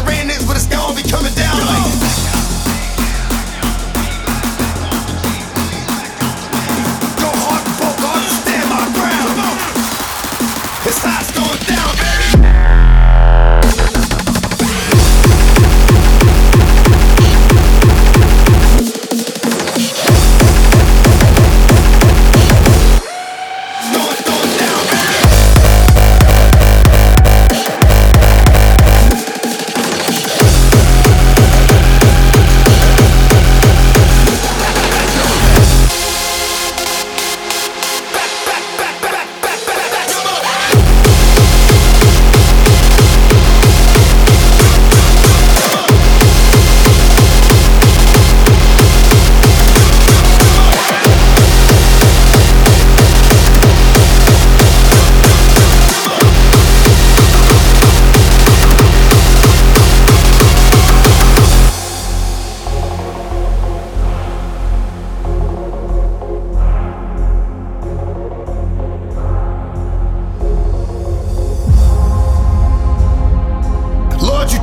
the rain is, but it's gonna be coming down like.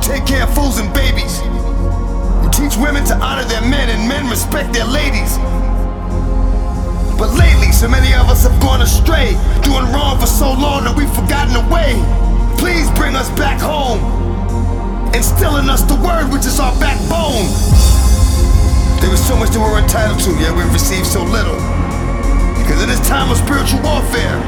take care of fools and babies. You teach women to honor their men and men respect their ladies. But lately, so many of us have gone astray, doing wrong for so long that we've forgotten the way. Please bring us back home, instilling us the word which is our backbone. There is so much that we're entitled to, yet we've received so little. Because in this time of spiritual warfare,